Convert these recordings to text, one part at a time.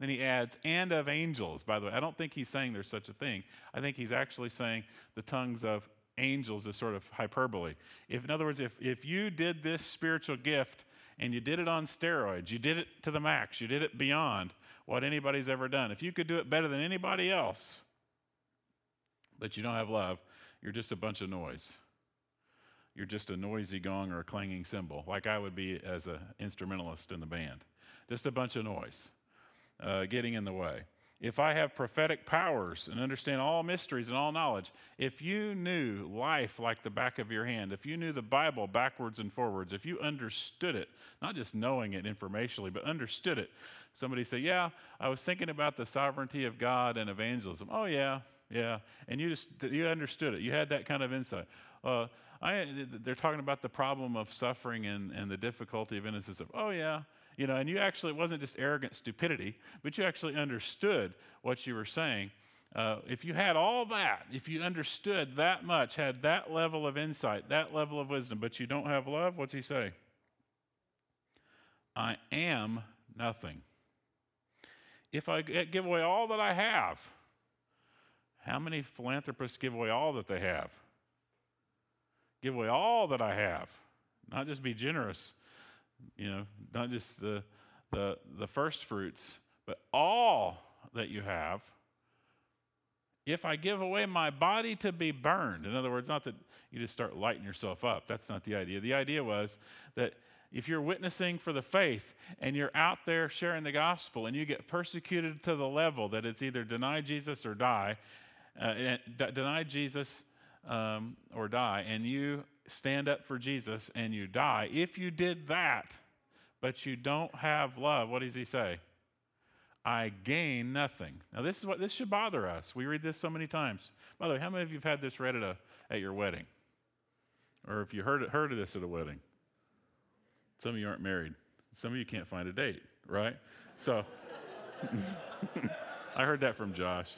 then he adds, and of angels. By the way, I don't think he's saying there's such a thing. I think he's actually saying the tongues of angels is sort of hyperbole. If, in other words, if, if you did this spiritual gift and you did it on steroids, you did it to the max, you did it beyond what anybody's ever done, if you could do it better than anybody else, but you don't have love, you're just a bunch of noise. You're just a noisy gong or a clanging cymbal, like I would be as an instrumentalist in the band. Just a bunch of noise uh, getting in the way. If I have prophetic powers and understand all mysteries and all knowledge, if you knew life like the back of your hand, if you knew the Bible backwards and forwards, if you understood it, not just knowing it informationally, but understood it, somebody say, Yeah, I was thinking about the sovereignty of God and evangelism. Oh, yeah, yeah. And you just, you understood it. You had that kind of insight. Uh, I, they're talking about the problem of suffering and, and the difficulty of innocence. Of, oh, yeah. You know, and you actually, it wasn't just arrogant stupidity, but you actually understood what you were saying. Uh, if you had all that, if you understood that much, had that level of insight, that level of wisdom, but you don't have love, what's he say? I am nothing. If I give away all that I have, how many philanthropists give away all that they have? Give away all that I have. Not just be generous, you know, not just the, the, the first fruits, but all that you have. If I give away my body to be burned, in other words, not that you just start lighting yourself up, that's not the idea. The idea was that if you're witnessing for the faith and you're out there sharing the gospel and you get persecuted to the level that it's either deny Jesus or die, uh, d- deny Jesus um, or die, and you stand up for Jesus and you die, if you did that, but you don't have love, what does he say? I gain nothing. Now, this is what this should bother us. We read this so many times. By the way, how many of you have had this read at, a, at your wedding? Or if you heard, heard of this at a wedding? Some of you aren't married. Some of you can't find a date, right? So, I heard that from Josh.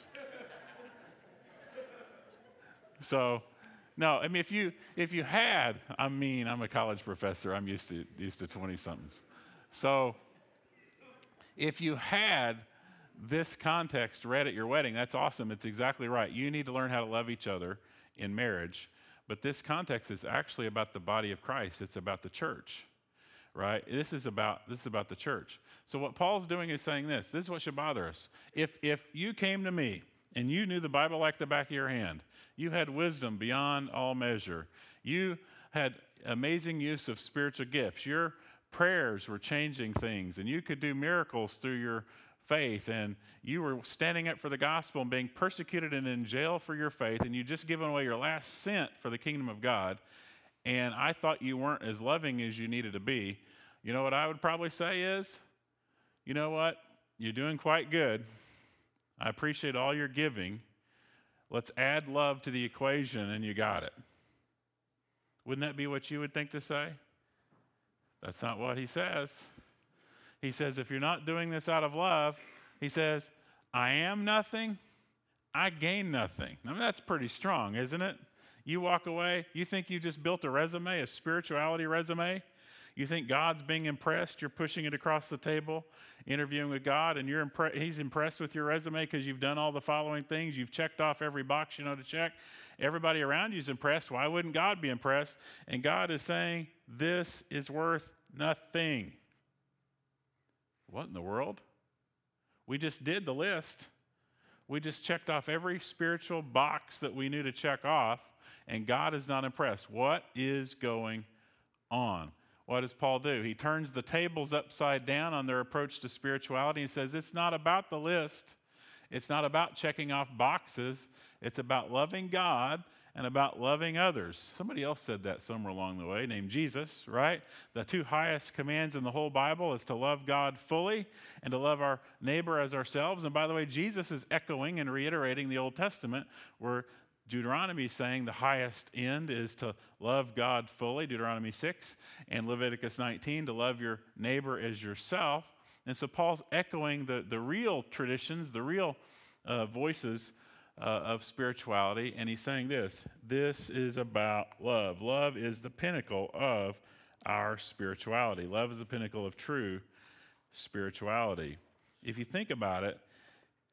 So, no, I mean if you if you had, I mean, I'm a college professor. I'm used to used to 20 somethings. So, if you had this context read at your wedding, that's awesome. It's exactly right. You need to learn how to love each other in marriage. But this context is actually about the body of Christ. It's about the church. Right? This is about this is about the church. So what Paul's doing is saying this. This is what should bother us. If if you came to me and you knew the Bible like the back of your hand, you had wisdom beyond all measure. You had amazing use of spiritual gifts. Your prayers were changing things, and you could do miracles through your faith. And you were standing up for the gospel and being persecuted and in jail for your faith, and you just given away your last cent for the kingdom of God. And I thought you weren't as loving as you needed to be. You know what I would probably say is, you know what? You're doing quite good. I appreciate all your giving. Let's add love to the equation and you got it. Wouldn't that be what you would think to say? That's not what he says. He says, if you're not doing this out of love, he says, I am nothing, I gain nothing. I mean, that's pretty strong, isn't it? You walk away, you think you just built a resume, a spirituality resume, you think God's being impressed, you're pushing it across the table, interviewing with God, and you're impre- He's impressed with your resume because you've done all the following things. You've checked off every box you know to check. Everybody around you is impressed. Why wouldn't God be impressed? And God is saying, This is worth nothing. What in the world? We just did the list. We just checked off every spiritual box that we knew to check off, and God is not impressed. What is going on? What does Paul do? He turns the tables upside down on their approach to spirituality and says, It's not about the list. It's not about checking off boxes. It's about loving God and about loving others. Somebody else said that somewhere along the way, named Jesus, right? The two highest commands in the whole Bible is to love God fully and to love our neighbor as ourselves. And by the way, Jesus is echoing and reiterating the Old Testament where Deuteronomy saying the highest end is to love God fully, Deuteronomy 6, and Leviticus 19, to love your neighbor as yourself. And so Paul's echoing the, the real traditions, the real uh, voices uh, of spirituality, and he's saying this this is about love. Love is the pinnacle of our spirituality, love is the pinnacle of true spirituality. if you think about it,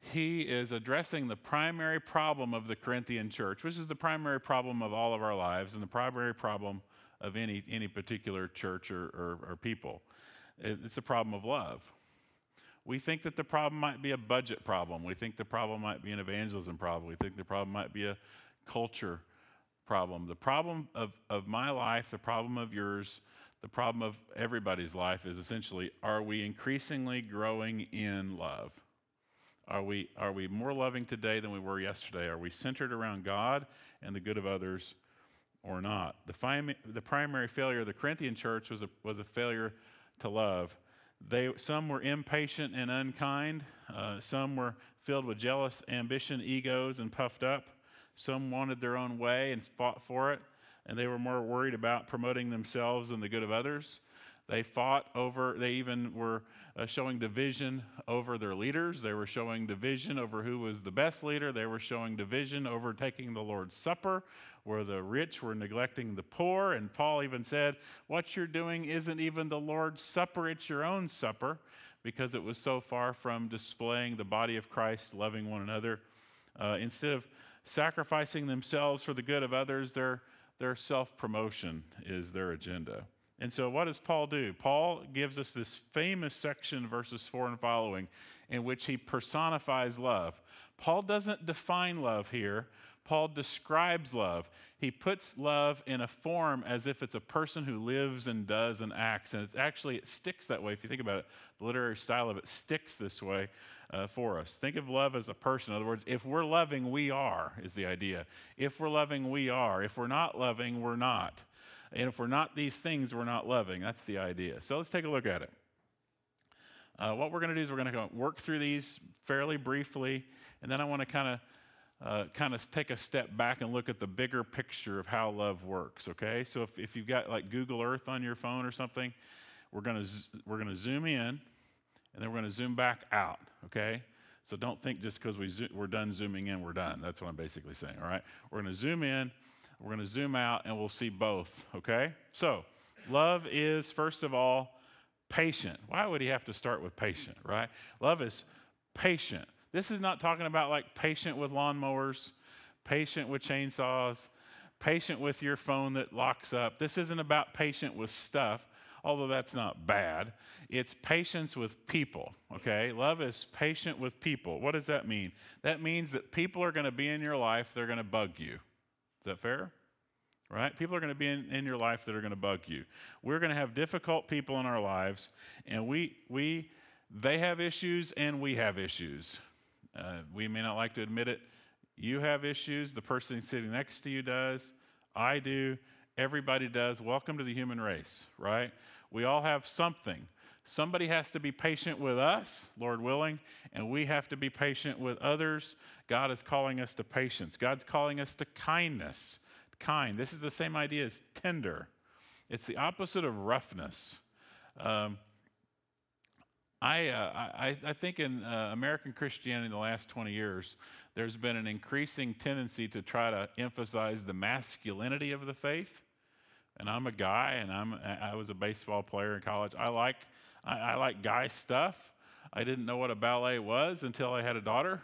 he is addressing the primary problem of the Corinthian church, which is the primary problem of all of our lives and the primary problem of any, any particular church or, or, or people. It's a problem of love. We think that the problem might be a budget problem. We think the problem might be an evangelism problem. We think the problem might be a culture problem. The problem of, of my life, the problem of yours, the problem of everybody's life is essentially are we increasingly growing in love? Are we, are we more loving today than we were yesterday? Are we centered around God and the good of others or not? The, fim- the primary failure of the Corinthian church was a, was a failure to love. They, some were impatient and unkind. Uh, some were filled with jealous ambition, egos, and puffed up. Some wanted their own way and fought for it, and they were more worried about promoting themselves than the good of others. They fought over, they even were uh, showing division over their leaders. They were showing division over who was the best leader. They were showing division over taking the Lord's Supper, where the rich were neglecting the poor. And Paul even said, What you're doing isn't even the Lord's Supper, it's your own supper, because it was so far from displaying the body of Christ, loving one another. Uh, instead of sacrificing themselves for the good of others, their, their self promotion is their agenda. And so, what does Paul do? Paul gives us this famous section, verses 4 and following, in which he personifies love. Paul doesn't define love here, Paul describes love. He puts love in a form as if it's a person who lives and does and acts. And it's actually, it sticks that way. If you think about it, the literary style of it sticks this way uh, for us. Think of love as a person. In other words, if we're loving, we are, is the idea. If we're loving, we are. If we're not loving, we're not. And if we're not these things, we're not loving. That's the idea. So let's take a look at it. Uh, what we're going to do is we're going to work through these fairly briefly, and then I want to kind of uh, kind of take a step back and look at the bigger picture of how love works. Okay, so if, if you've got like Google Earth on your phone or something, we're going to we're to zoom in, and then we're going to zoom back out. Okay, so don't think just because we zo- we're done zooming in, we're done. That's what I'm basically saying. All right, we're going to zoom in we're going to zoom out and we'll see both, okay? So, love is, first of all, patient. Why would he have to start with patient, right? Love is patient. This is not talking about like patient with lawnmowers, patient with chainsaws, patient with your phone that locks up. This isn't about patient with stuff, although that's not bad. It's patience with people, okay? Love is patient with people. What does that mean? That means that people are going to be in your life, they're going to bug you. Is that fair? Right? People are going to be in, in your life that are going to bug you. We're going to have difficult people in our lives, and we, we, they have issues and we have issues. Uh, we may not like to admit it. You have issues, the person sitting next to you does, I do, everybody does. Welcome to the human race, right? We all have something. Somebody has to be patient with us, Lord willing, and we have to be patient with others. God is calling us to patience. God's calling us to kindness. Kind. This is the same idea as tender. It's the opposite of roughness. Um, I, uh, I, I, think in uh, American Christianity in the last 20 years, there's been an increasing tendency to try to emphasize the masculinity of the faith. And I'm a guy, and I'm, I was a baseball player in college. I like I, I like guy stuff. I didn't know what a ballet was until I had a daughter.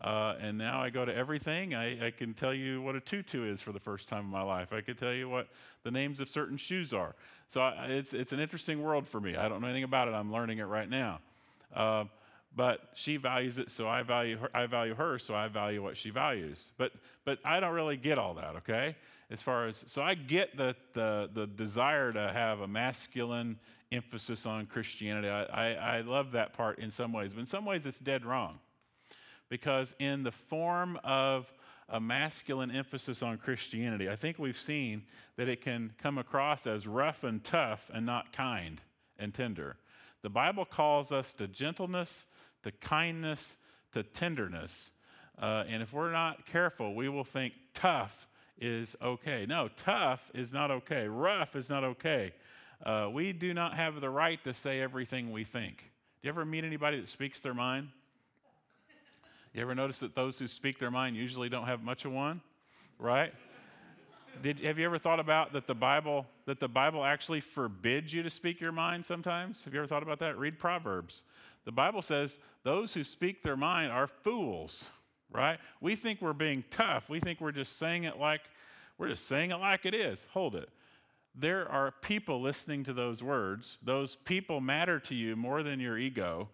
Uh, and now I go to everything. I, I, can tell you what a tutu is for the first time in my life. I can tell you what the names of certain shoes are. So I, it's, it's an interesting world for me. I don't know anything about it. I'm learning it right now. Uh, but she values it, so I value her. I value her, so I value what she values. But but I don't really get all that. Okay, as far as so I get the the, the desire to have a masculine emphasis on Christianity. I, I, I love that part in some ways, but in some ways it's dead wrong. Because in the form of a masculine emphasis on Christianity, I think we've seen that it can come across as rough and tough and not kind and tender. The Bible calls us to gentleness, to kindness, to tenderness. Uh, and if we're not careful, we will think tough is okay. No, tough is not okay. Rough is not okay. Uh, we do not have the right to say everything we think. Do you ever meet anybody that speaks their mind? You ever notice that those who speak their mind usually don't have much of one? Right? Did, have you ever thought about that the Bible that the Bible actually forbids you to speak your mind sometimes? Have you ever thought about that? Read Proverbs. The Bible says those who speak their mind are fools, right? We think we're being tough. We think we're just saying it like we're just saying it like it is. Hold it. There are people listening to those words. Those people matter to you more than your ego.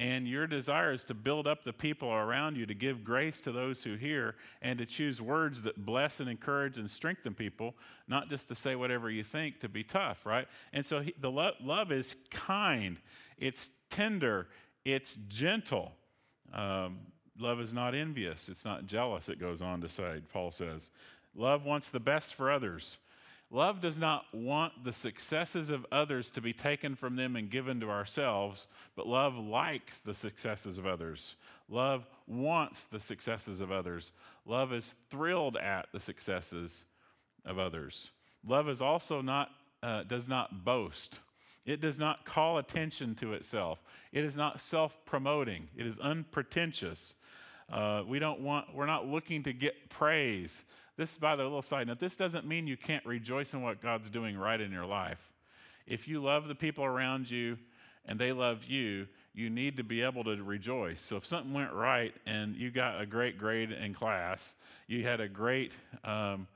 And your desire is to build up the people around you, to give grace to those who hear, and to choose words that bless and encourage and strengthen people, not just to say whatever you think to be tough, right? And so he, the lo- love is kind, it's tender, it's gentle. Um, love is not envious, it's not jealous, it goes on to say, Paul says. Love wants the best for others. Love does not want the successes of others to be taken from them and given to ourselves, but love likes the successes of others. Love wants the successes of others. Love is thrilled at the successes of others. Love is also not, uh, does not boast. It does not call attention to itself. It is not self promoting. It is unpretentious. Uh, we don't want, we're not looking to get praise. This, by the little side note, this doesn't mean you can't rejoice in what God's doing right in your life. If you love the people around you and they love you, you need to be able to rejoice. So if something went right and you got a great grade in class, you had a great um,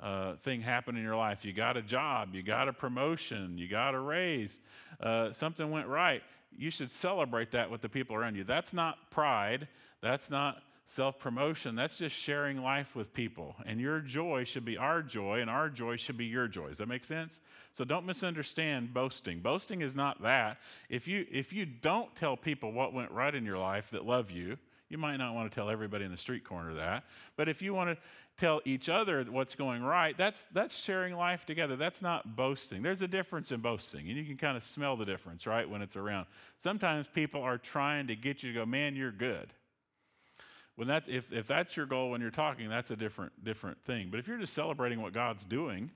uh, thing happen in your life, you got a job, you got a promotion, you got a raise, uh, something went right, you should celebrate that with the people around you. That's not pride. That's not self promotion, that's just sharing life with people. And your joy should be our joy, and our joy should be your joy. Does that make sense? So don't misunderstand boasting. Boasting is not that. If you, if you don't tell people what went right in your life that love you, you might not want to tell everybody in the street corner that. But if you want to tell each other what's going right, that's, that's sharing life together. That's not boasting. There's a difference in boasting, and you can kind of smell the difference, right, when it's around. Sometimes people are trying to get you to go, man, you're good when that, if, if that's your goal when you're talking, that's a different, different thing. But if you're just celebrating what God's doing,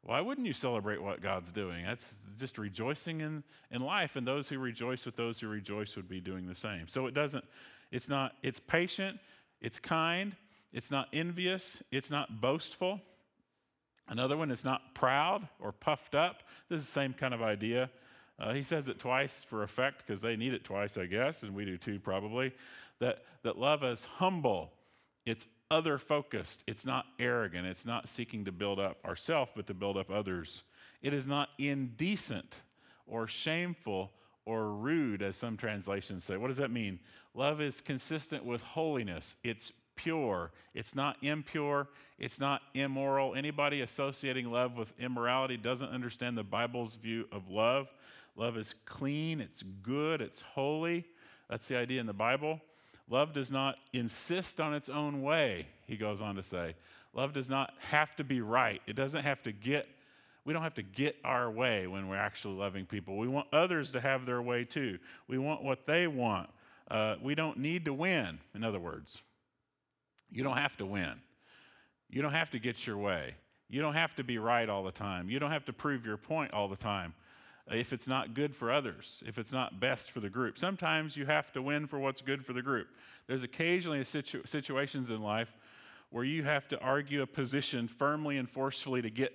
why wouldn't you celebrate what God's doing? That's just rejoicing in, in life, and those who rejoice with those who rejoice would be doing the same. So it doesn't, it's not, it's patient, it's kind, it's not envious, it's not boastful. Another one is not proud or puffed up. This is the same kind of idea. Uh, he says it twice for effect because they need it twice, I guess, and we do too, probably that, that love is humble, it's other focused, it's not arrogant, it's not seeking to build up ourselves, but to build up others. It is not indecent or shameful or rude, as some translations say. What does that mean? Love is consistent with holiness. It's pure. It's not impure. It's not immoral. Anybody associating love with immorality doesn't understand the Bible's view of love. Love is clean, it's good, it's holy. That's the idea in the Bible. Love does not insist on its own way, he goes on to say. Love does not have to be right. It doesn't have to get, we don't have to get our way when we're actually loving people. We want others to have their way too. We want what they want. Uh, we don't need to win, in other words. You don't have to win. You don't have to get your way. You don't have to be right all the time. You don't have to prove your point all the time if it's not good for others, if it's not best for the group. Sometimes you have to win for what's good for the group. There's occasionally situ- situations in life where you have to argue a position firmly and forcefully to get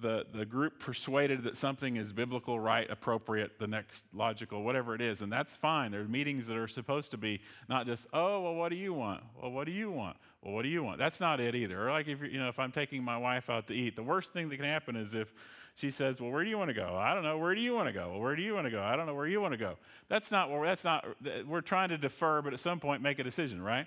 the, the group persuaded that something is biblical, right, appropriate, the next logical, whatever it is. And that's fine. There are meetings that are supposed to be not just, oh, well, what do you want? Well, what do you want? Well, what do you want? That's not it either. Or like if you know, if I'm taking my wife out to eat, the worst thing that can happen is if she says, "Well, where do you want to go?" I don't know. Where do you want to go? Well, where do you want to go? I don't know. Where you want to go? That's not. That's not. We're trying to defer, but at some point make a decision, right?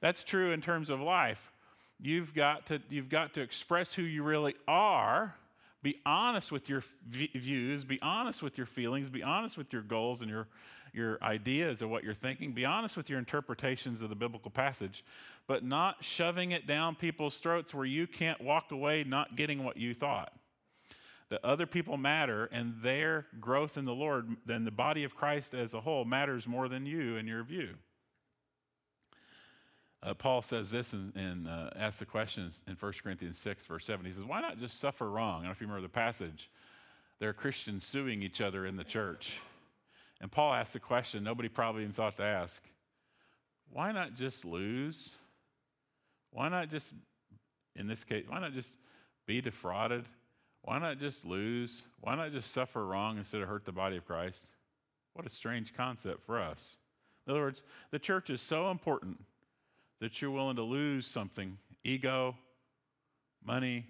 That's true in terms of life. You've got to. You've got to express who you really are. Be honest with your v- views. Be honest with your feelings. Be honest with your goals and your your ideas of what you're thinking. Be honest with your interpretations of the biblical passage, but not shoving it down people's throats where you can't walk away not getting what you thought that other people matter and their growth in the Lord, then the body of Christ as a whole matters more than you and your view. Uh, Paul says this and, uh, asks the question in 1 Corinthians 6, verse 7. He says, Why not just suffer wrong? I don't know if you remember the passage. There are Christians suing each other in the church. And Paul asks a question nobody probably even thought to ask Why not just lose? Why not just, in this case, why not just be defrauded why not just lose? Why not just suffer wrong instead of hurt the body of Christ? What a strange concept for us. In other words, the church is so important that you're willing to lose something ego, money,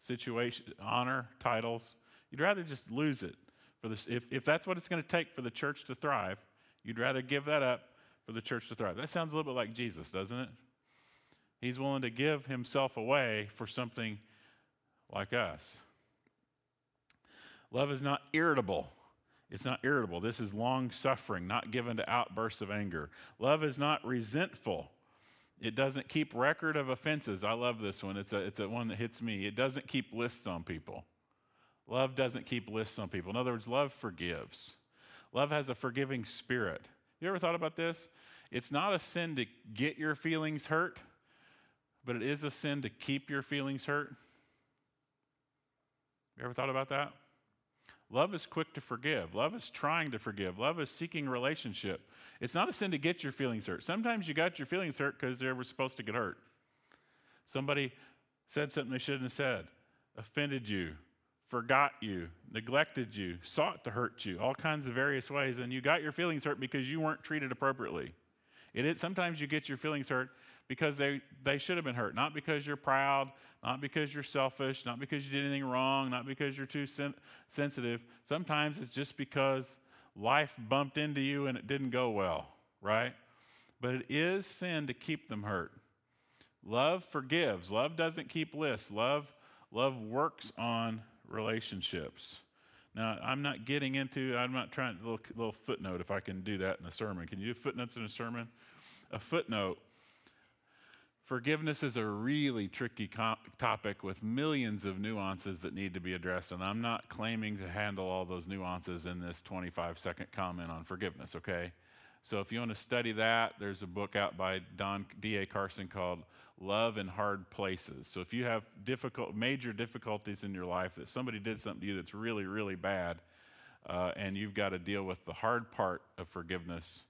situation, honor, titles. You'd rather just lose it. For this, if, if that's what it's going to take for the church to thrive, you'd rather give that up for the church to thrive. That sounds a little bit like Jesus, doesn't it? He's willing to give himself away for something like us. Love is not irritable. It's not irritable. This is long suffering, not given to outbursts of anger. Love is not resentful. It doesn't keep record of offenses. I love this one. It's a, it's a one that hits me. It doesn't keep lists on people. Love doesn't keep lists on people. In other words, love forgives. Love has a forgiving spirit. You ever thought about this? It's not a sin to get your feelings hurt, but it is a sin to keep your feelings hurt. You ever thought about that? Love is quick to forgive. Love is trying to forgive. Love is seeking relationship. It's not a sin to get your feelings hurt. Sometimes you got your feelings hurt because they were supposed to get hurt. Somebody said something they shouldn't have said, offended you, forgot you, neglected you, sought to hurt you, all kinds of various ways, and you got your feelings hurt because you weren't treated appropriately. It is, sometimes you get your feelings hurt because they, they should have been hurt, not because you're proud, not because you're selfish, not because you did anything wrong, not because you're too sen- sensitive. Sometimes it's just because life bumped into you and it didn't go well, right? But it is sin to keep them hurt. Love forgives. Love doesn't keep lists. Love, love works on relationships. Now, I'm not getting into, I'm not trying, little, little footnote if I can do that in a sermon. Can you do footnotes in a sermon? A footnote Forgiveness is a really tricky co- topic with millions of nuances that need to be addressed, and I'm not claiming to handle all those nuances in this 25 second comment on forgiveness, okay? So if you want to study that, there's a book out by Don D.A. Carson called Love in Hard Places. So if you have difficult, major difficulties in your life that somebody did something to you that's really, really bad, uh, and you've got to deal with the hard part of forgiveness,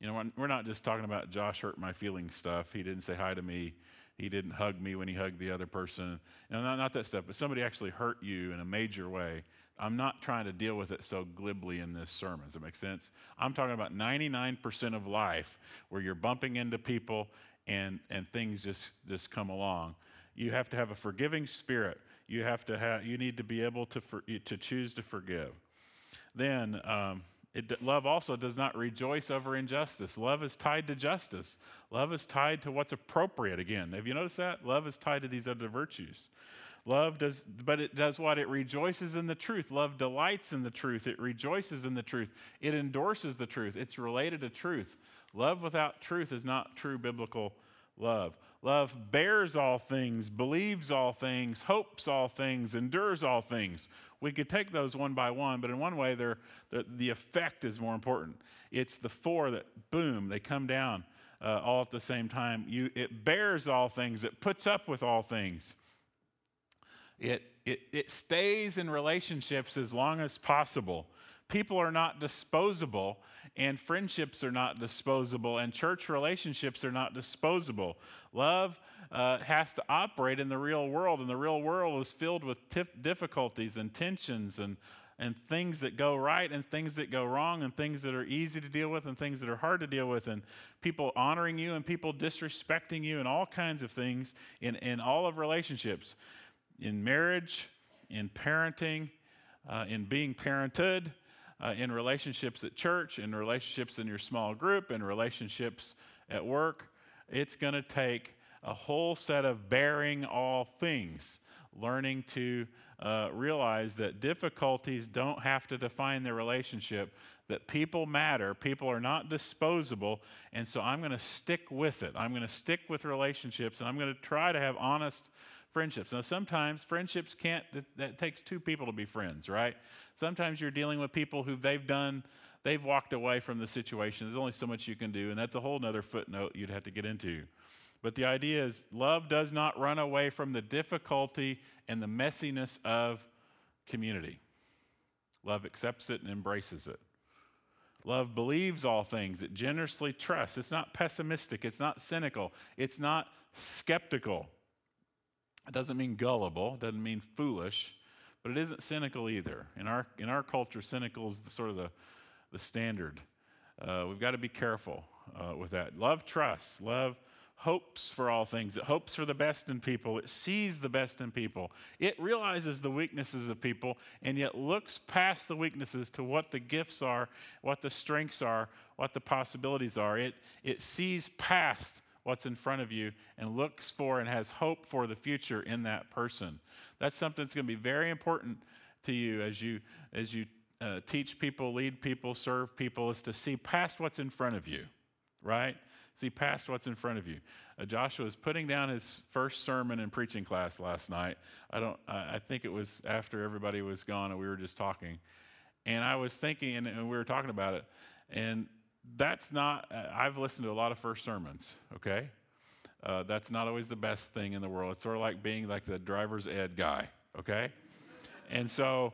you know, we're not just talking about Josh hurt my feelings stuff. He didn't say hi to me. He didn't hug me when he hugged the other person. Know, not, not that stuff, but somebody actually hurt you in a major way. I'm not trying to deal with it so glibly in this sermon. Does that make sense? I'm talking about 99% of life where you're bumping into people and, and things just, just come along. You have to have a forgiving spirit. You have to have, you need to be able to, for, to choose to forgive. Then, um, it, love also does not rejoice over injustice. Love is tied to justice. Love is tied to what's appropriate. Again, have you noticed that? Love is tied to these other virtues. Love does, but it does what? It rejoices in the truth. Love delights in the truth. It rejoices in the truth. It endorses the truth. It's related to truth. Love without truth is not true biblical love. Love bears all things, believes all things, hopes all things, endures all things. We could take those one by one, but in one way, they're, they're the effect is more important. It's the four that, boom, they come down uh, all at the same time. You, it bears all things, it puts up with all things. It, it, it stays in relationships as long as possible. People are not disposable, and friendships are not disposable, and church relationships are not disposable. Love uh, has to operate in the real world, and the real world is filled with tif- difficulties and tensions and, and things that go right and things that go wrong, and things that are easy to deal with and things that are hard to deal with, and people honoring you and people disrespecting you, and all kinds of things in, in all of relationships in marriage, in parenting, uh, in being parented uh, in relationships at church, in relationships in your small group, in relationships at work. It's going to take a whole set of bearing all things, learning to uh, realize that difficulties don't have to define the relationship, that people matter, people are not disposable, and so I'm going to stick with it. I'm going to stick with relationships, and I'm going to try to have honest friendships. Now, sometimes friendships can't, that takes two people to be friends, right? Sometimes you're dealing with people who they've done, they've walked away from the situation. There's only so much you can do, and that's a whole other footnote you'd have to get into. But the idea is love does not run away from the difficulty and the messiness of community. Love accepts it and embraces it. Love believes all things, it generously trusts. It's not pessimistic, it's not cynical, it's not skeptical. It doesn't mean gullible, it doesn't mean foolish, but it isn't cynical either. In our, in our culture, cynical is the, sort of the, the standard. Uh, we've got to be careful uh, with that. Love trusts. Love hopes for all things. It hopes for the best in people. It sees the best in people. It realizes the weaknesses of people and yet looks past the weaknesses to what the gifts are, what the strengths are, what the possibilities are. It, it sees past what's in front of you and looks for and has hope for the future in that person. That's something that's going to be very important to you as you as you uh, teach people, lead people, serve people, is to see past what's in front of you, right? See past what's in front of you. Uh, Joshua was putting down his first sermon in preaching class last night. I don't. I, think it was after everybody was gone and we were just talking, and I was thinking, and, and we were talking about it, and that's not. Uh, I've listened to a lot of first sermons. Okay, uh, that's not always the best thing in the world. It's sort of like being like the driver's ed guy. Okay, and so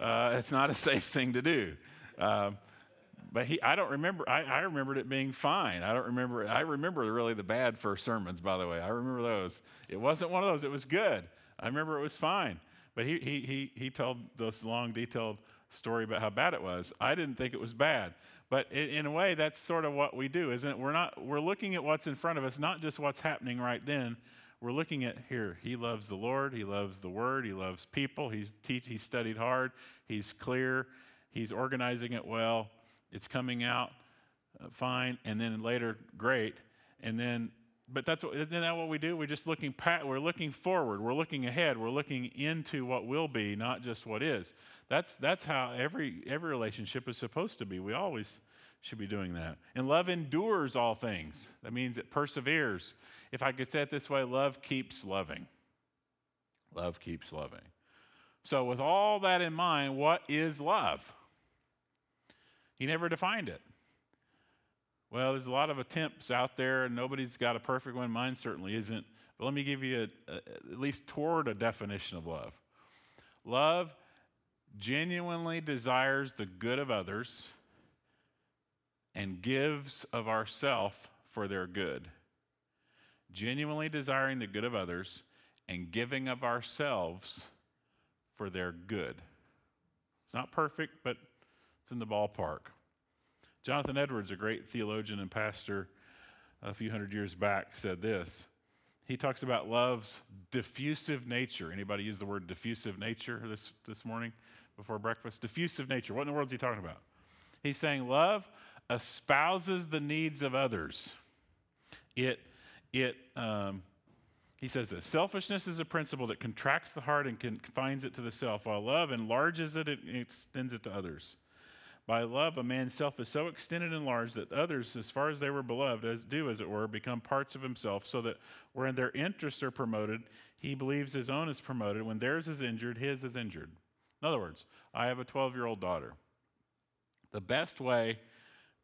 uh, it's not a safe thing to do. Um, but he, I don't remember. I, I, remembered it being fine. I don't remember. I remember really the bad first sermons, by the way. I remember those. It wasn't one of those. It was good. I remember it was fine. But he, he, he, he told this long, detailed story about how bad it was. I didn't think it was bad. But in, a way, that's sort of what we do, isn't it? We're, not, we're looking at what's in front of us, not just what's happening right then. We're looking at here. He loves the Lord. He loves the Word. He loves people. He's, teach, he's studied hard. He's clear. He's organizing it well it's coming out uh, fine, and then later, great. And then, but that's what, isn't that what we do? We're just looking, pat, we're looking forward, we're looking ahead, we're looking into what will be, not just what is. That's, that's how every, every relationship is supposed to be. We always should be doing that. And love endures all things. That means it perseveres. If I could say it this way, love keeps loving. Love keeps loving. So, with all that in mind, what is love? He never defined it. Well, there's a lot of attempts out there, and nobody's got a perfect one. Mine certainly isn't. But let me give you a, a, at least toward a definition of love. Love genuinely desires the good of others and gives of ourself for their good. Genuinely desiring the good of others and giving of ourselves for their good. It's not perfect, but it's in the ballpark. Jonathan Edwards, a great theologian and pastor a few hundred years back, said this. He talks about love's diffusive nature. Anybody use the word diffusive nature this, this morning before breakfast? Diffusive nature. What in the world is he talking about? He's saying love espouses the needs of others. It, it, um, he says this selfishness is a principle that contracts the heart and confines it to the self, while love enlarges it and extends it to others. By love, a man's self is so extended and large that others, as far as they were beloved, as do, as it were, become parts of himself, so that wherein their interests are promoted, he believes his own is promoted. When theirs is injured, his is injured. In other words, I have a 12 year old daughter. The best way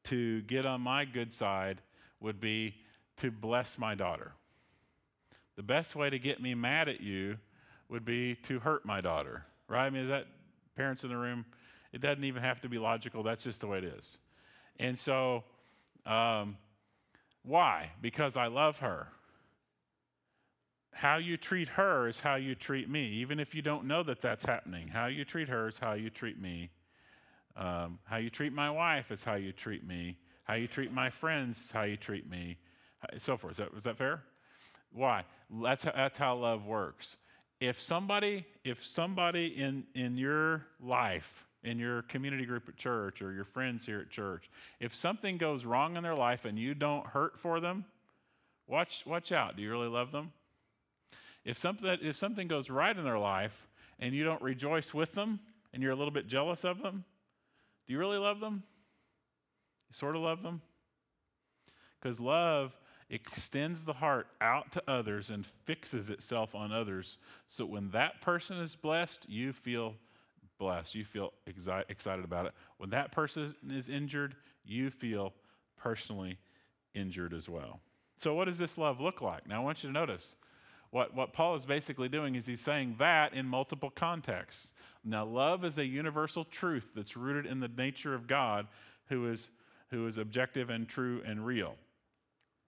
to get on my good side would be to bless my daughter. The best way to get me mad at you would be to hurt my daughter, right? I mean, is that parents in the room? It doesn't even have to be logical. That's just the way it is. And so, um, why? Because I love her. How you treat her is how you treat me, even if you don't know that that's happening. How you treat her is how you treat me. Um, how you treat my wife is how you treat me. How you treat my friends is how you treat me. So forth. Is that, is that fair? Why? That's how, that's how love works. If somebody, if somebody in, in your life in your community group at church or your friends here at church, if something goes wrong in their life and you don't hurt for them, watch, watch out. Do you really love them? If something, if something goes right in their life and you don't rejoice with them and you're a little bit jealous of them, do you really love them? You sort of love them? Because love extends the heart out to others and fixes itself on others. So when that person is blessed, you feel blessed. You feel exi- excited about it. When that person is injured, you feel personally injured as well. So, what does this love look like? Now, I want you to notice what, what Paul is basically doing is he's saying that in multiple contexts. Now, love is a universal truth that's rooted in the nature of God who is, who is objective and true and real.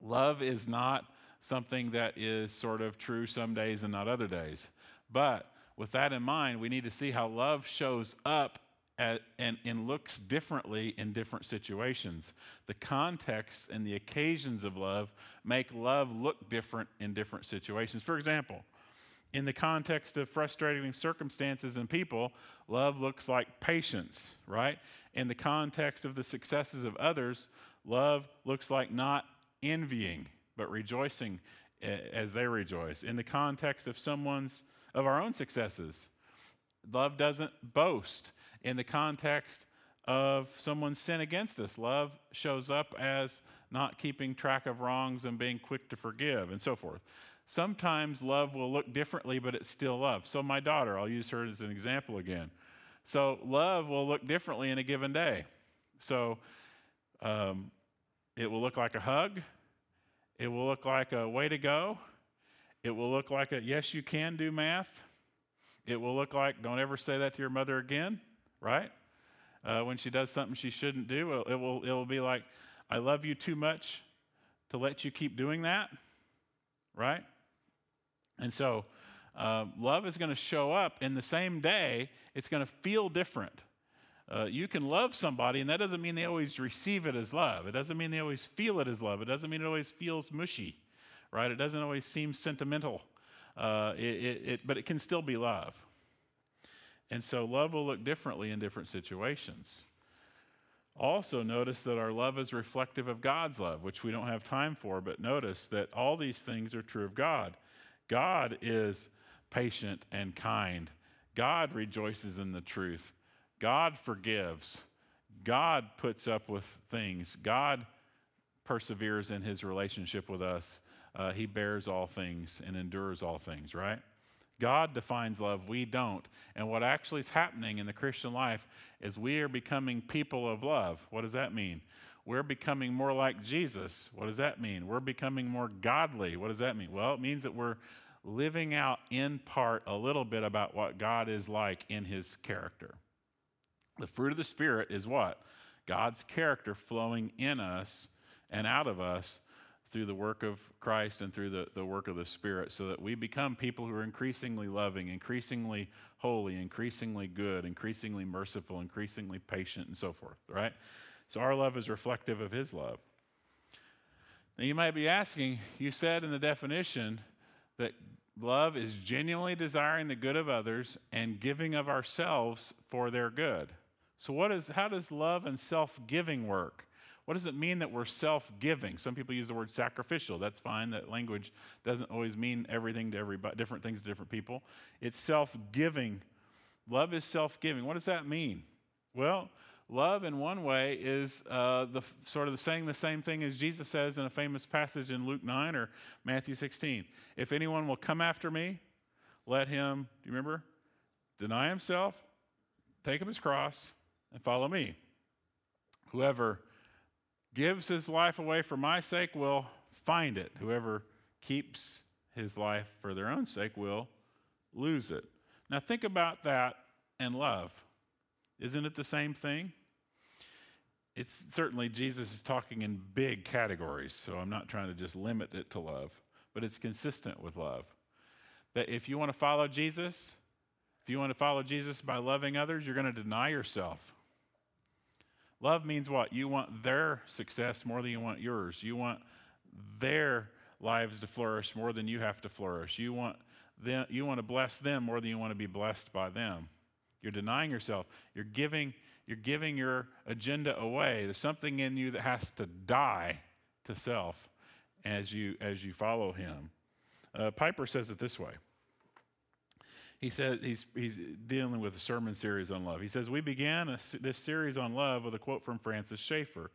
Love is not something that is sort of true some days and not other days. But with that in mind, we need to see how love shows up at, and, and looks differently in different situations. The context and the occasions of love make love look different in different situations. For example, in the context of frustrating circumstances and people, love looks like patience, right? In the context of the successes of others, love looks like not envying, but rejoicing eh, as they rejoice. In the context of someone's of our own successes, love doesn't boast. In the context of someone's sin against us, love shows up as not keeping track of wrongs and being quick to forgive and so forth. Sometimes love will look differently, but it's still love. So, my daughter, I'll use her as an example again. So, love will look differently in a given day. So, um, it will look like a hug, it will look like a way to go, it will look like a yes, you can do math, it will look like don't ever say that to your mother again, right? Uh, when she does something she shouldn't do, it will, it will be like, I love you too much to let you keep doing that, right? And so, uh, love is going to show up in the same day, it's going to feel different. Uh, you can love somebody, and that doesn't mean they always receive it as love. It doesn't mean they always feel it as love. It doesn't mean it always feels mushy, right? It doesn't always seem sentimental, uh, it, it, it, but it can still be love. And so, love will look differently in different situations. Also, notice that our love is reflective of God's love, which we don't have time for, but notice that all these things are true of God. God is patient and kind. God rejoices in the truth. God forgives. God puts up with things. God perseveres in his relationship with us. Uh, he bears all things and endures all things, right? God defines love, we don't. And what actually is happening in the Christian life is we are becoming people of love. What does that mean? We're becoming more like Jesus. What does that mean? We're becoming more godly. What does that mean? Well, it means that we're living out in part a little bit about what God is like in his character. The fruit of the Spirit is what? God's character flowing in us and out of us through the work of Christ and through the, the work of the Spirit, so that we become people who are increasingly loving, increasingly holy, increasingly good, increasingly merciful, increasingly patient, and so forth, right? So our love is reflective of His love. Now you might be asking, you said in the definition that love is genuinely desiring the good of others and giving of ourselves for their good. So, what is, how does love and self giving work? What does it mean that we're self giving? Some people use the word sacrificial. That's fine. That language doesn't always mean everything to everybody, different things to different people. It's self giving. Love is self giving. What does that mean? Well, love in one way is uh, the sort of saying the same thing as Jesus says in a famous passage in Luke 9 or Matthew 16. If anyone will come after me, let him, do you remember? Deny himself, take up his cross, and follow me. Whoever gives his life away for my sake will find it. Whoever keeps his life for their own sake will lose it. Now, think about that and love. Isn't it the same thing? It's certainly Jesus is talking in big categories, so I'm not trying to just limit it to love, but it's consistent with love. That if you want to follow Jesus, if you want to follow Jesus by loving others, you're going to deny yourself. Love means what? You want their success more than you want yours. You want their lives to flourish more than you have to flourish. You want them, you want to bless them more than you want to be blessed by them. You're denying yourself. You're giving, you're giving your agenda away. There's something in you that has to die to self as you as you follow him. Uh, Piper says it this way he said he's, he's dealing with a sermon series on love. He says, We began a, this series on love with a quote from Francis Schaeffer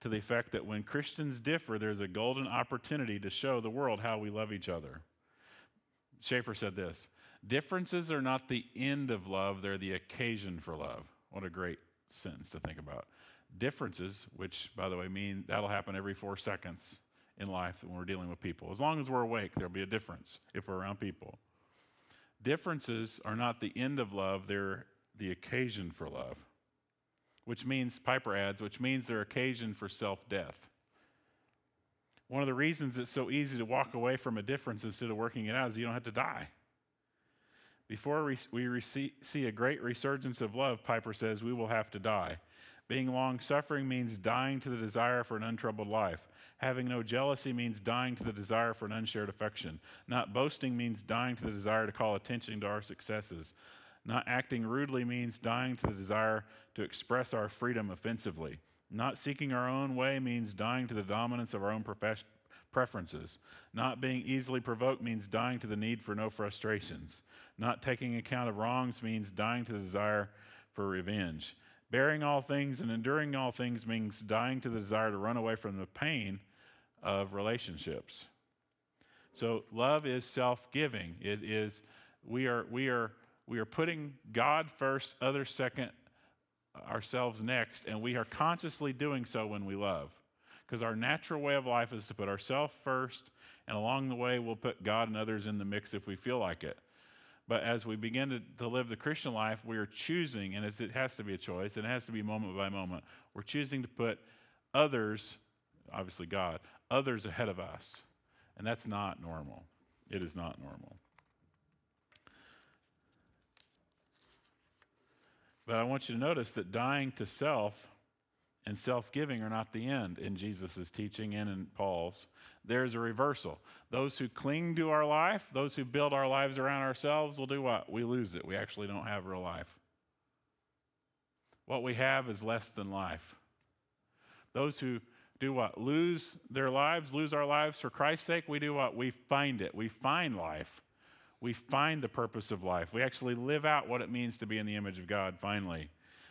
to the effect that when Christians differ, there's a golden opportunity to show the world how we love each other. Schaeffer said this Differences are not the end of love, they're the occasion for love. What a great sentence to think about. Differences, which, by the way, mean that'll happen every four seconds in life when we're dealing with people. As long as we're awake, there'll be a difference if we're around people. Differences are not the end of love, they're the occasion for love. Which means, Piper adds, which means they're occasion for self death. One of the reasons it's so easy to walk away from a difference instead of working it out is you don't have to die. Before we see a great resurgence of love, Piper says, we will have to die. Being long suffering means dying to the desire for an untroubled life. Having no jealousy means dying to the desire for an unshared affection. Not boasting means dying to the desire to call attention to our successes. Not acting rudely means dying to the desire to express our freedom offensively. Not seeking our own way means dying to the dominance of our own preferences. Not being easily provoked means dying to the need for no frustrations. Not taking account of wrongs means dying to the desire for revenge. Bearing all things and enduring all things means dying to the desire to run away from the pain of relationships. So love is self-giving. It is we are we are we are putting God first, others second, ourselves next, and we are consciously doing so when we love because our natural way of life is to put ourselves first, and along the way, we'll put God and others in the mix if we feel like it. But as we begin to, to live the Christian life, we are choosing, and it has to be a choice, and it has to be moment by moment. We're choosing to put others, obviously God, others ahead of us. And that's not normal. It is not normal. But I want you to notice that dying to self and self giving are not the end in Jesus' teaching and in Paul's. There's a reversal. Those who cling to our life, those who build our lives around ourselves, will do what? We lose it. We actually don't have real life. What we have is less than life. Those who do what? Lose their lives, lose our lives for Christ's sake, we do what? We find it. We find life. We find the purpose of life. We actually live out what it means to be in the image of God finally.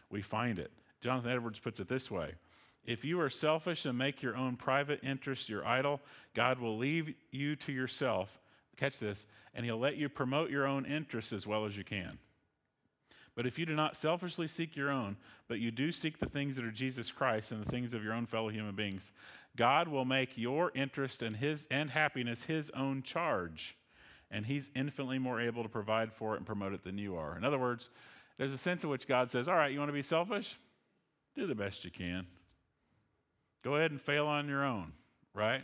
We find it. Jonathan Edwards puts it this way If you are selfish and make your own private interests your idol, God will leave you to yourself. Catch this, and He'll let you promote your own interests as well as you can. But if you do not selfishly seek your own, but you do seek the things that are Jesus Christ and the things of your own fellow human beings, God will make your interest and his and happiness his own charge, and he's infinitely more able to provide for it and promote it than you are. In other words, there's a sense in which God says, "All right, you want to be selfish? do the best you can. Go ahead and fail on your own, right?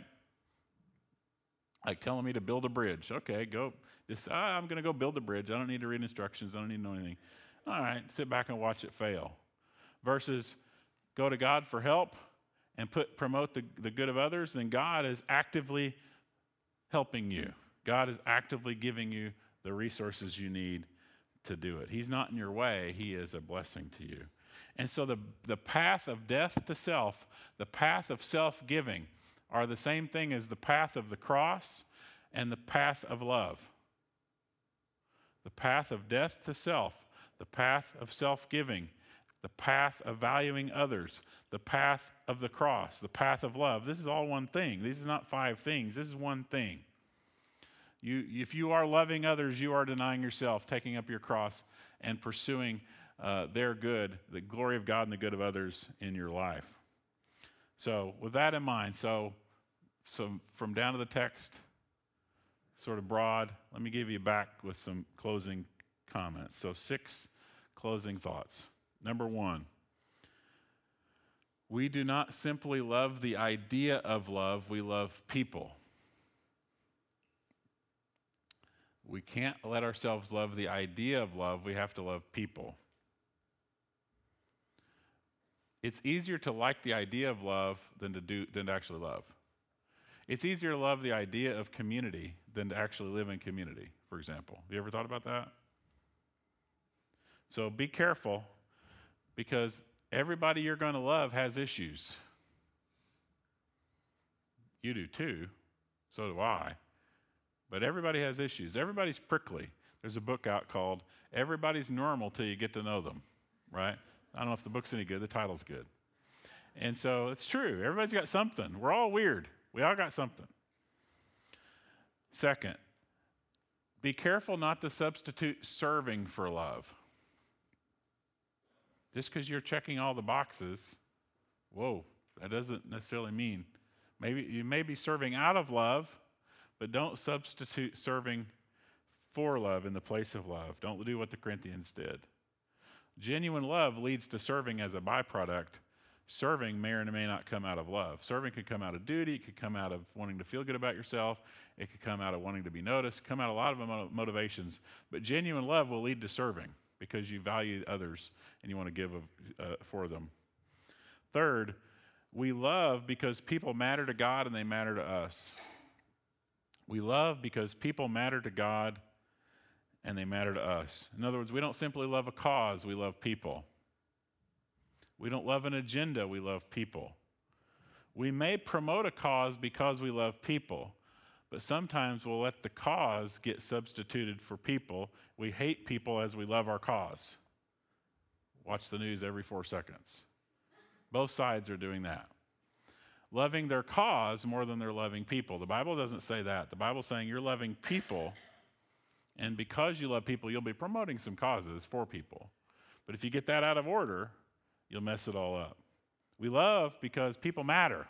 Like telling me to build a bridge. Okay, go. Just, ah, I'm going to go build the bridge. I don't need to read instructions. I don't need to know anything. All right, sit back and watch it fail. Versus go to God for help and put promote the, the good of others, then God is actively helping you. God is actively giving you the resources you need to do it. He's not in your way, He is a blessing to you. And so the, the path of death to self, the path of self giving, are the same thing as the path of the cross and the path of love. The path of death to self, the path of self giving, the path of valuing others, the path of the cross, the path of love. This is all one thing. This is not five things, this is one thing. You, if you are loving others, you are denying yourself, taking up your cross, and pursuing uh, their good, the glory of God and the good of others in your life. So, with that in mind, so, so from down to the text, sort of broad, let me give you back with some closing comments. So, six closing thoughts. Number one, we do not simply love the idea of love, we love people. We can't let ourselves love the idea of love, we have to love people. It's easier to like the idea of love than to do than to actually love. It's easier to love the idea of community than to actually live in community, for example. Have you ever thought about that? So be careful because everybody you're going to love has issues. You do too. So do I. But everybody has issues. Everybody's prickly. There's a book out called Everybody's Normal Till You Get to Know Them, right? I don't know if the book's any good, the title's good. And so it's true. Everybody's got something. We're all weird. We all got something. Second, be careful not to substitute serving for love. Just because you're checking all the boxes, whoa, that doesn't necessarily mean. Maybe you may be serving out of love, but don't substitute serving for love in the place of love. Don't do what the Corinthians did. Genuine love leads to serving as a byproduct, Serving may or may not come out of love. Serving could come out of duty, it could come out of wanting to feel good about yourself, it could come out of wanting to be noticed, come out of a lot of motivations. But genuine love will lead to serving because you value others and you want to give uh, for them. Third, we love because people matter to God and they matter to us. We love because people matter to God and they matter to us. In other words, we don't simply love a cause, we love people. We don't love an agenda, we love people. We may promote a cause because we love people, but sometimes we'll let the cause get substituted for people. We hate people as we love our cause. Watch the news every four seconds. Both sides are doing that. Loving their cause more than they're loving people. The Bible doesn't say that. The Bible's saying you're loving people, and because you love people, you'll be promoting some causes for people. But if you get that out of order, you'll mess it all up. We love because people matter.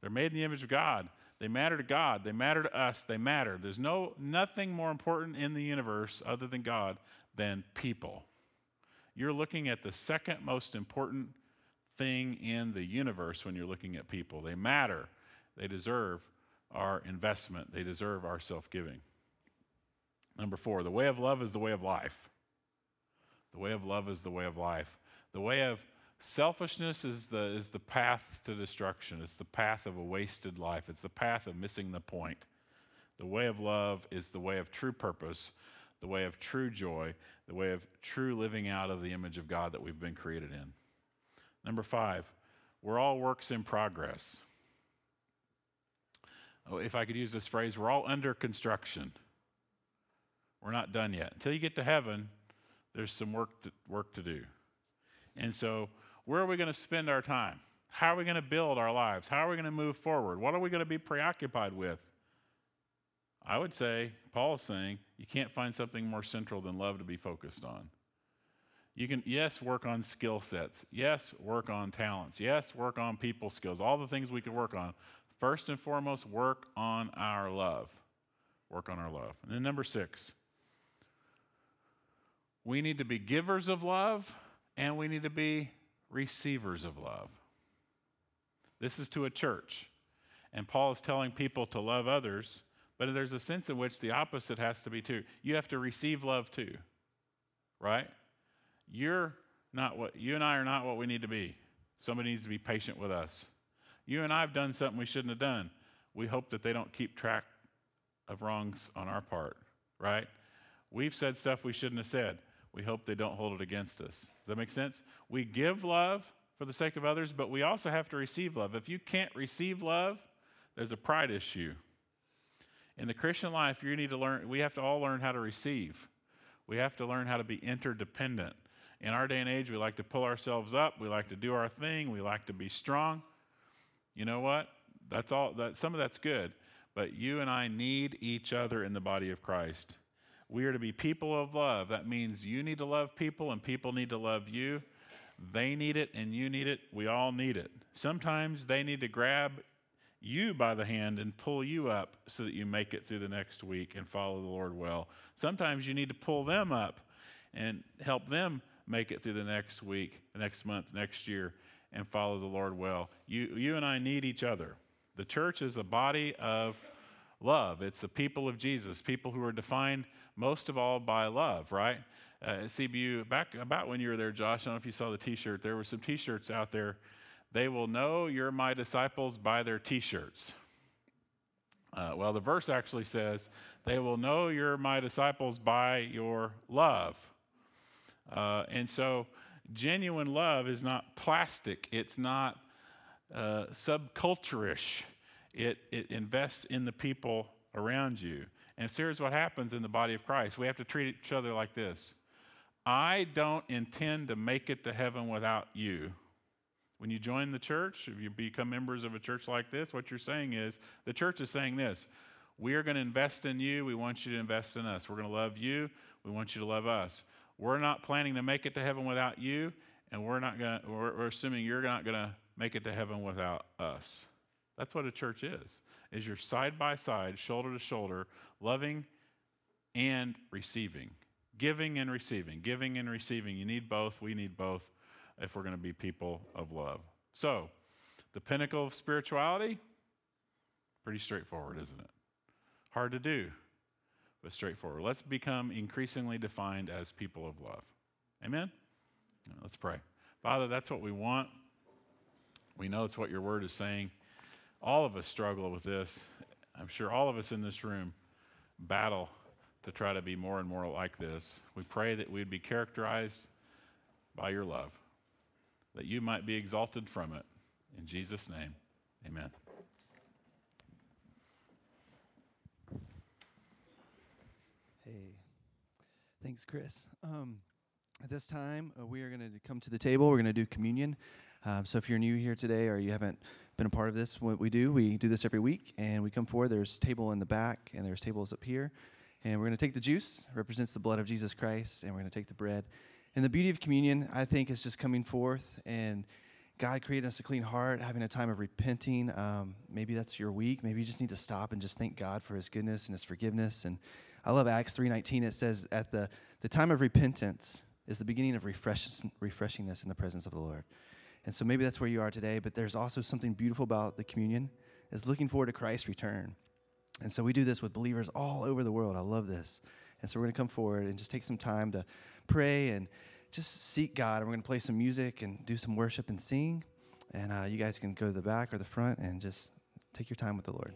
They're made in the image of God. They matter to God. They matter to us. They matter. There's no nothing more important in the universe other than God than people. You're looking at the second most important thing in the universe when you're looking at people. They matter. They deserve our investment. They deserve our self-giving. Number 4, the way of love is the way of life. The way of love is the way of life. The way of selfishness is the, is the path to destruction. It's the path of a wasted life. It's the path of missing the point. The way of love is the way of true purpose, the way of true joy, the way of true living out of the image of God that we've been created in. Number five, we're all works in progress. Oh, if I could use this phrase, we're all under construction. We're not done yet. Until you get to heaven, there's some work to, work to do. And so, where are we going to spend our time? How are we going to build our lives? How are we going to move forward? What are we going to be preoccupied with? I would say, Paul's saying, you can't find something more central than love to be focused on. You can, yes, work on skill sets. Yes, work on talents. Yes, work on people skills. All the things we can work on. First and foremost, work on our love. Work on our love. And then number six, we need to be givers of love and we need to be receivers of love. This is to a church. And Paul is telling people to love others, but there's a sense in which the opposite has to be too. You have to receive love too, right? You're not what you and I are not what we need to be. Somebody needs to be patient with us. You and I have done something we shouldn't have done. We hope that they don't keep track of wrongs on our part, right? We've said stuff we shouldn't have said. We hope they don't hold it against us. Does that make sense? We give love for the sake of others, but we also have to receive love. If you can't receive love, there's a pride issue. In the Christian life, you need to learn, we have to all learn how to receive. We have to learn how to be interdependent. In our day and age, we like to pull ourselves up, we like to do our thing, we like to be strong. You know what? That's all that some of that's good, but you and I need each other in the body of Christ. We are to be people of love. That means you need to love people and people need to love you. They need it and you need it. We all need it. Sometimes they need to grab you by the hand and pull you up so that you make it through the next week and follow the Lord well. Sometimes you need to pull them up and help them make it through the next week, next month, next year, and follow the Lord well. You, you and I need each other. The church is a body of love. It's the people of Jesus, people who are defined most of all by love, right? Uh, CBU, back about when you were there, Josh, I don't know if you saw the t shirt, there were some t shirts out there. They will know you're my disciples by their t shirts. Uh, well, the verse actually says, they will know you're my disciples by your love. Uh, and so, genuine love is not plastic, it's not uh, subculturish it, it invests in the people around you. And so here's what happens in the body of Christ we have to treat each other like this I don't intend to make it to heaven without you. When you join the church, if you become members of a church like this, what you're saying is the church is saying this We are going to invest in you. We want you to invest in us. We're going to love you. We want you to love us. We're not planning to make it to heaven without you, and we're not going to, we're, we're assuming you're not going to make it to heaven without us. That's what a church is. Is you're side by side, shoulder to shoulder, loving and receiving. Giving and receiving. Giving and receiving. You need both. We need both. if we're going to be people of love. So, the pinnacle of spirituality, pretty straightforward, isn't it? Hard to do, but straightforward. Let's become increasingly defined as people of love. Amen? Let's pray. Father, that's what we want. We know it's what your word is saying. All of us struggle with this. I'm sure all of us in this room battle to try to be more and more like this. We pray that we'd be characterized by your love, that you might be exalted from it. In Jesus' name, amen. Hey, thanks, Chris. Um, at this time, uh, we are going to come to the table. We're going to do communion. Um, so if you're new here today or you haven't been a part of this, what we do, we do this every week, and we come forward. There's table in the back, and there's tables up here. And we're going to take the juice, represents the blood of Jesus Christ, and we're going to take the bread. And the beauty of communion, I think, is just coming forth and God created us a clean heart, having a time of repenting. Um, maybe that's your week. Maybe you just need to stop and just thank God for His goodness and His forgiveness. And I love Acts three nineteen. It says, "At the the time of repentance is the beginning of refresh, refreshingness in the presence of the Lord." And so maybe that's where you are today. But there's also something beautiful about the communion is looking forward to Christ's return. And so we do this with believers all over the world. I love this. And so we're going to come forward and just take some time to pray and just seek God. And we're going to play some music and do some worship and sing. And uh, you guys can go to the back or the front and just take your time with the Lord.